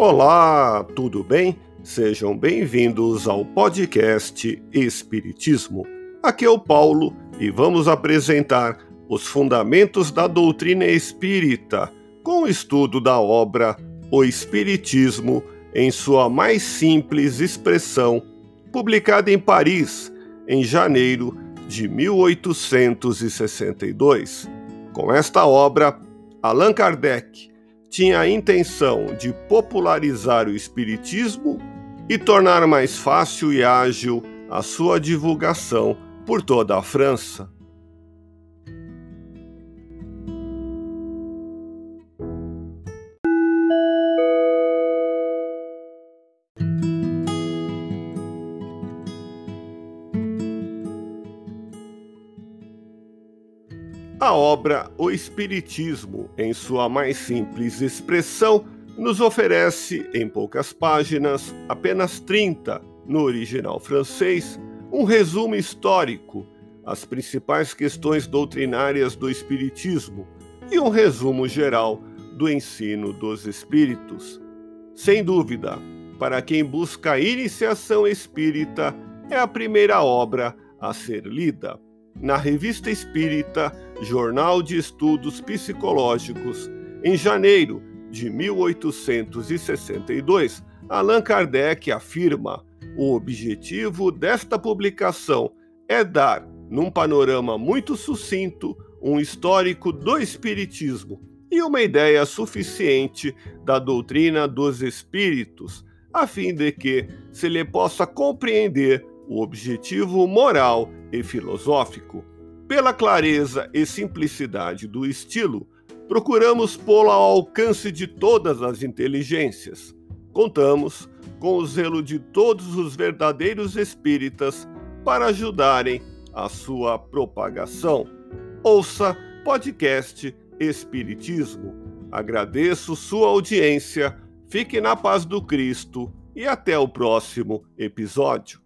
Olá, tudo bem? Sejam bem-vindos ao podcast Espiritismo. Aqui é o Paulo e vamos apresentar os fundamentos da doutrina espírita com o estudo da obra O Espiritismo em sua mais simples expressão, publicada em Paris em janeiro de 1862. Com esta obra, Allan Kardec tinha a intenção de popularizar o Espiritismo e tornar mais fácil e ágil a sua divulgação por toda a França. A obra O Espiritismo, em sua mais simples expressão, nos oferece, em poucas páginas, apenas 30, no original francês, um resumo histórico, as principais questões doutrinárias do Espiritismo e um resumo geral do ensino dos Espíritos. Sem dúvida, para quem busca a iniciação espírita, é a primeira obra a ser lida na Revista Espírita, Jornal de Estudos Psicológicos, em janeiro de 1862, Allan Kardec afirma: o objetivo desta publicação é dar, num panorama muito sucinto, um histórico do Espiritismo e uma ideia suficiente da doutrina dos Espíritos, a fim de que se lhe possa compreender o objetivo moral e filosófico. Pela clareza e simplicidade do estilo, procuramos pô-lo ao alcance de todas as inteligências. Contamos com o zelo de todos os verdadeiros espíritas para ajudarem a sua propagação. Ouça podcast Espiritismo. Agradeço sua audiência, fique na paz do Cristo e até o próximo episódio.